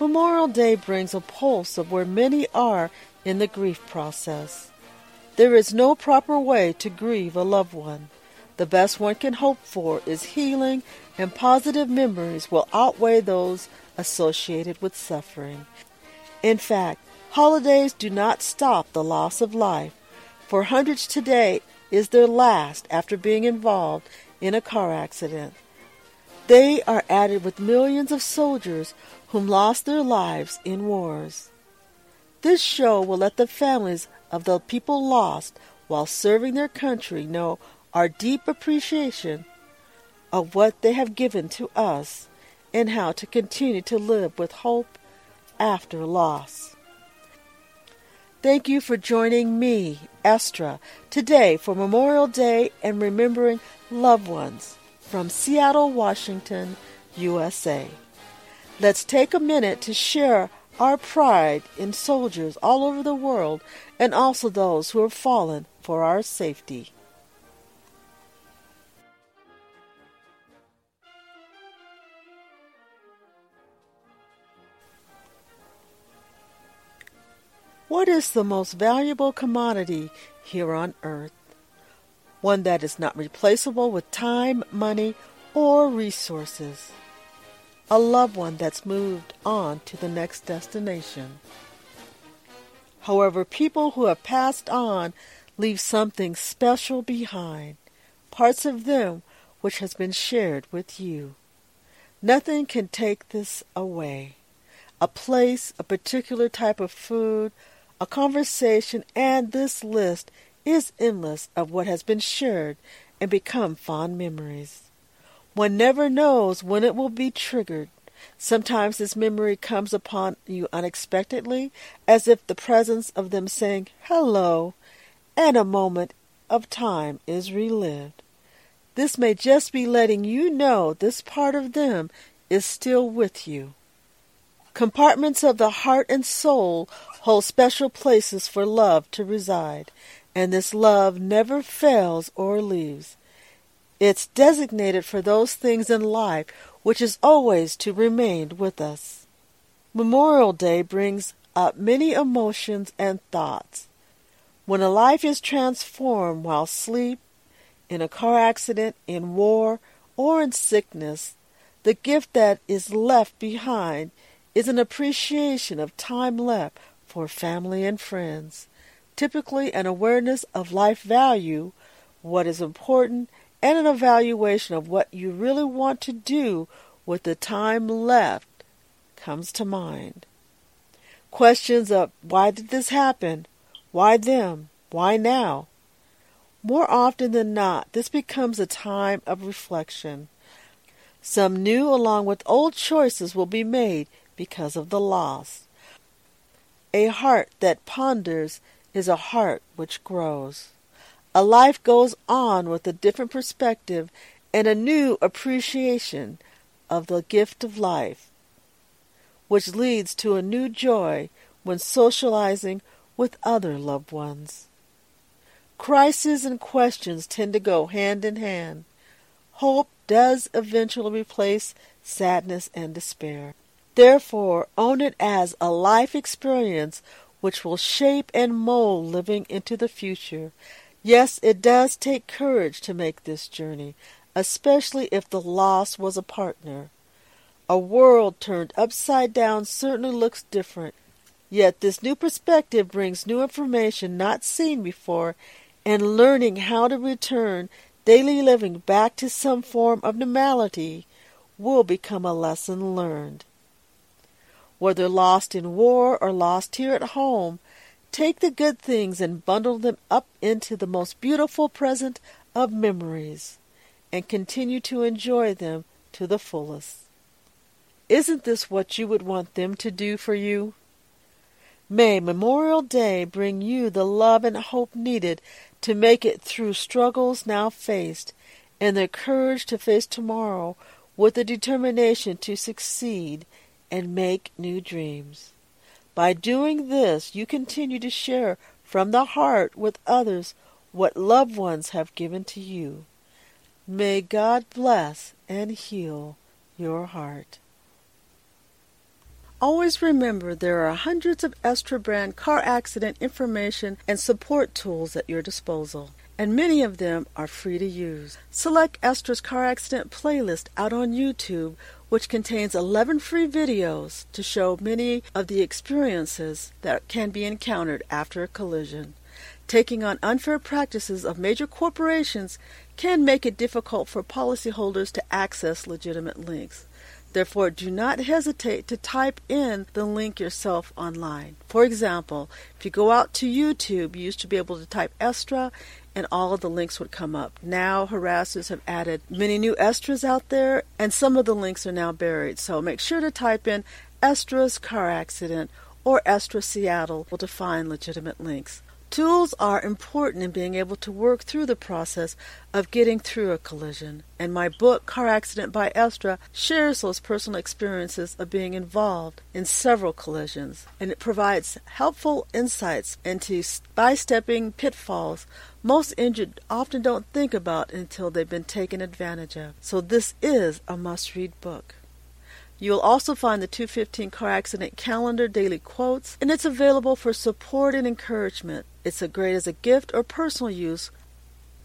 Memorial Day brings a pulse of where many are in the grief process. There is no proper way to grieve a loved one. The best one can hope for is healing, and positive memories will outweigh those associated with suffering. In fact, holidays do not stop the loss of life. For hundreds today is their last after being involved in a car accident. They are added with millions of soldiers whom lost their lives in wars. This show will let the families of the people lost while serving their country know our deep appreciation of what they have given to us and how to continue to live with hope after loss. Thank you for joining me, Estra, today for Memorial Day and remembering loved ones from Seattle, Washington, USA. Let's take a minute to share our pride in soldiers all over the world and also those who have fallen for our safety. What is the most valuable commodity here on earth? One that is not replaceable with time, money, or resources. A loved one that's moved on to the next destination. However, people who have passed on leave something special behind, parts of them which has been shared with you. Nothing can take this away. A place, a particular type of food, a conversation, and this list is endless of what has been shared and become fond memories. One never knows when it will be triggered. Sometimes this memory comes upon you unexpectedly, as if the presence of them saying hello, and a moment of time is relived. This may just be letting you know this part of them is still with you. Compartments of the heart and soul hold special places for love to reside, and this love never fails or leaves. It's designated for those things in life which is always to remain with us. Memorial Day brings up many emotions and thoughts. When a life is transformed while asleep, in a car accident, in war, or in sickness, the gift that is left behind is an appreciation of time left for family and friends, typically an awareness of life value, what is important, and an evaluation of what you really want to do with the time left comes to mind. Questions of why did this happen? Why them? Why now? More often than not, this becomes a time of reflection. Some new along with old choices will be made because of the loss. A heart that ponders is a heart which grows. A life goes on with a different perspective and a new appreciation of the gift of life, which leads to a new joy when socializing with other loved ones. Crises and questions tend to go hand in hand. Hope does eventually replace sadness and despair. Therefore, own it as a life experience which will shape and mold living into the future. Yes, it does take courage to make this journey, especially if the loss was a partner. A world turned upside down certainly looks different, yet this new perspective brings new information not seen before, and learning how to return daily living back to some form of normality will become a lesson learned whether lost in war or lost here at home, take the good things and bundle them up into the most beautiful present of memories, and continue to enjoy them to the fullest. Isn't this what you would want them to do for you? May Memorial Day bring you the love and hope needed to make it through struggles now faced, and the courage to face tomorrow with the determination to succeed and make new dreams. By doing this, you continue to share from the heart with others what loved ones have given to you. May God bless and heal your heart. Always remember there are hundreds of Estra brand car accident information and support tools at your disposal, and many of them are free to use. Select Estra's car accident playlist out on YouTube, which contains 11 free videos to show many of the experiences that can be encountered after a collision. Taking on unfair practices of major corporations can make it difficult for policyholders to access legitimate links. Therefore, do not hesitate to type in the link yourself online. For example, if you go out to YouTube, you used to be able to type Estra and all of the links would come up. Now, harassers have added many new Estras out there, and some of the links are now buried. So make sure to type in Estra's car accident or Estra Seattle to find legitimate links. Tools are important in being able to work through the process of getting through a collision, and my book, Car Accident by Estra, shares those personal experiences of being involved in several collisions, and it provides helpful insights into by-stepping pitfalls most injured often don't think about until they've been taken advantage of. So this is a must-read book. You will also find the 215 car accident calendar daily quotes, and it's available for support and encouragement. It's a great as a gift or personal use.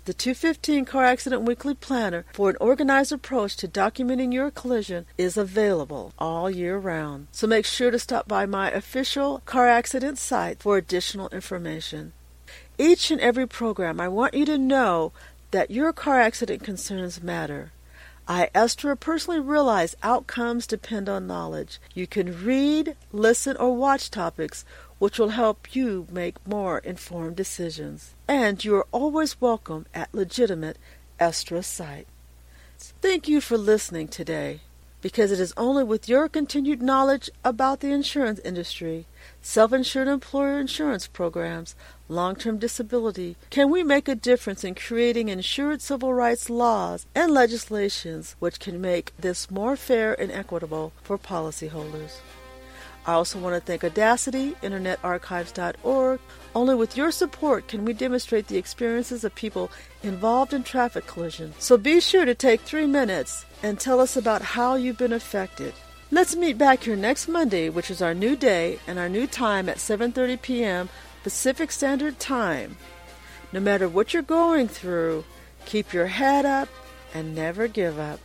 The 215 Car Accident Weekly Planner for an organized approach to documenting your collision is available all year round. So make sure to stop by my official car accident site for additional information. Each and every program, I want you to know that your car accident concerns matter. I, Estra, personally realize outcomes depend on knowledge. You can read, listen, or watch topics which will help you make more informed decisions. And you are always welcome at legitimate Estra site. Thank you for listening today, because it is only with your continued knowledge about the insurance industry, self-insured employer insurance programs, long-term disability, can we make a difference in creating insured civil rights laws and legislations which can make this more fair and equitable for policyholders. I also want to thank Audacity, InternetArchives.org. Only with your support can we demonstrate the experiences of people involved in traffic collisions. So be sure to take three minutes and tell us about how you've been affected. Let's meet back here next Monday, which is our new day and our new time at 7:30 p.m. Pacific Standard Time. No matter what you're going through, keep your head up and never give up.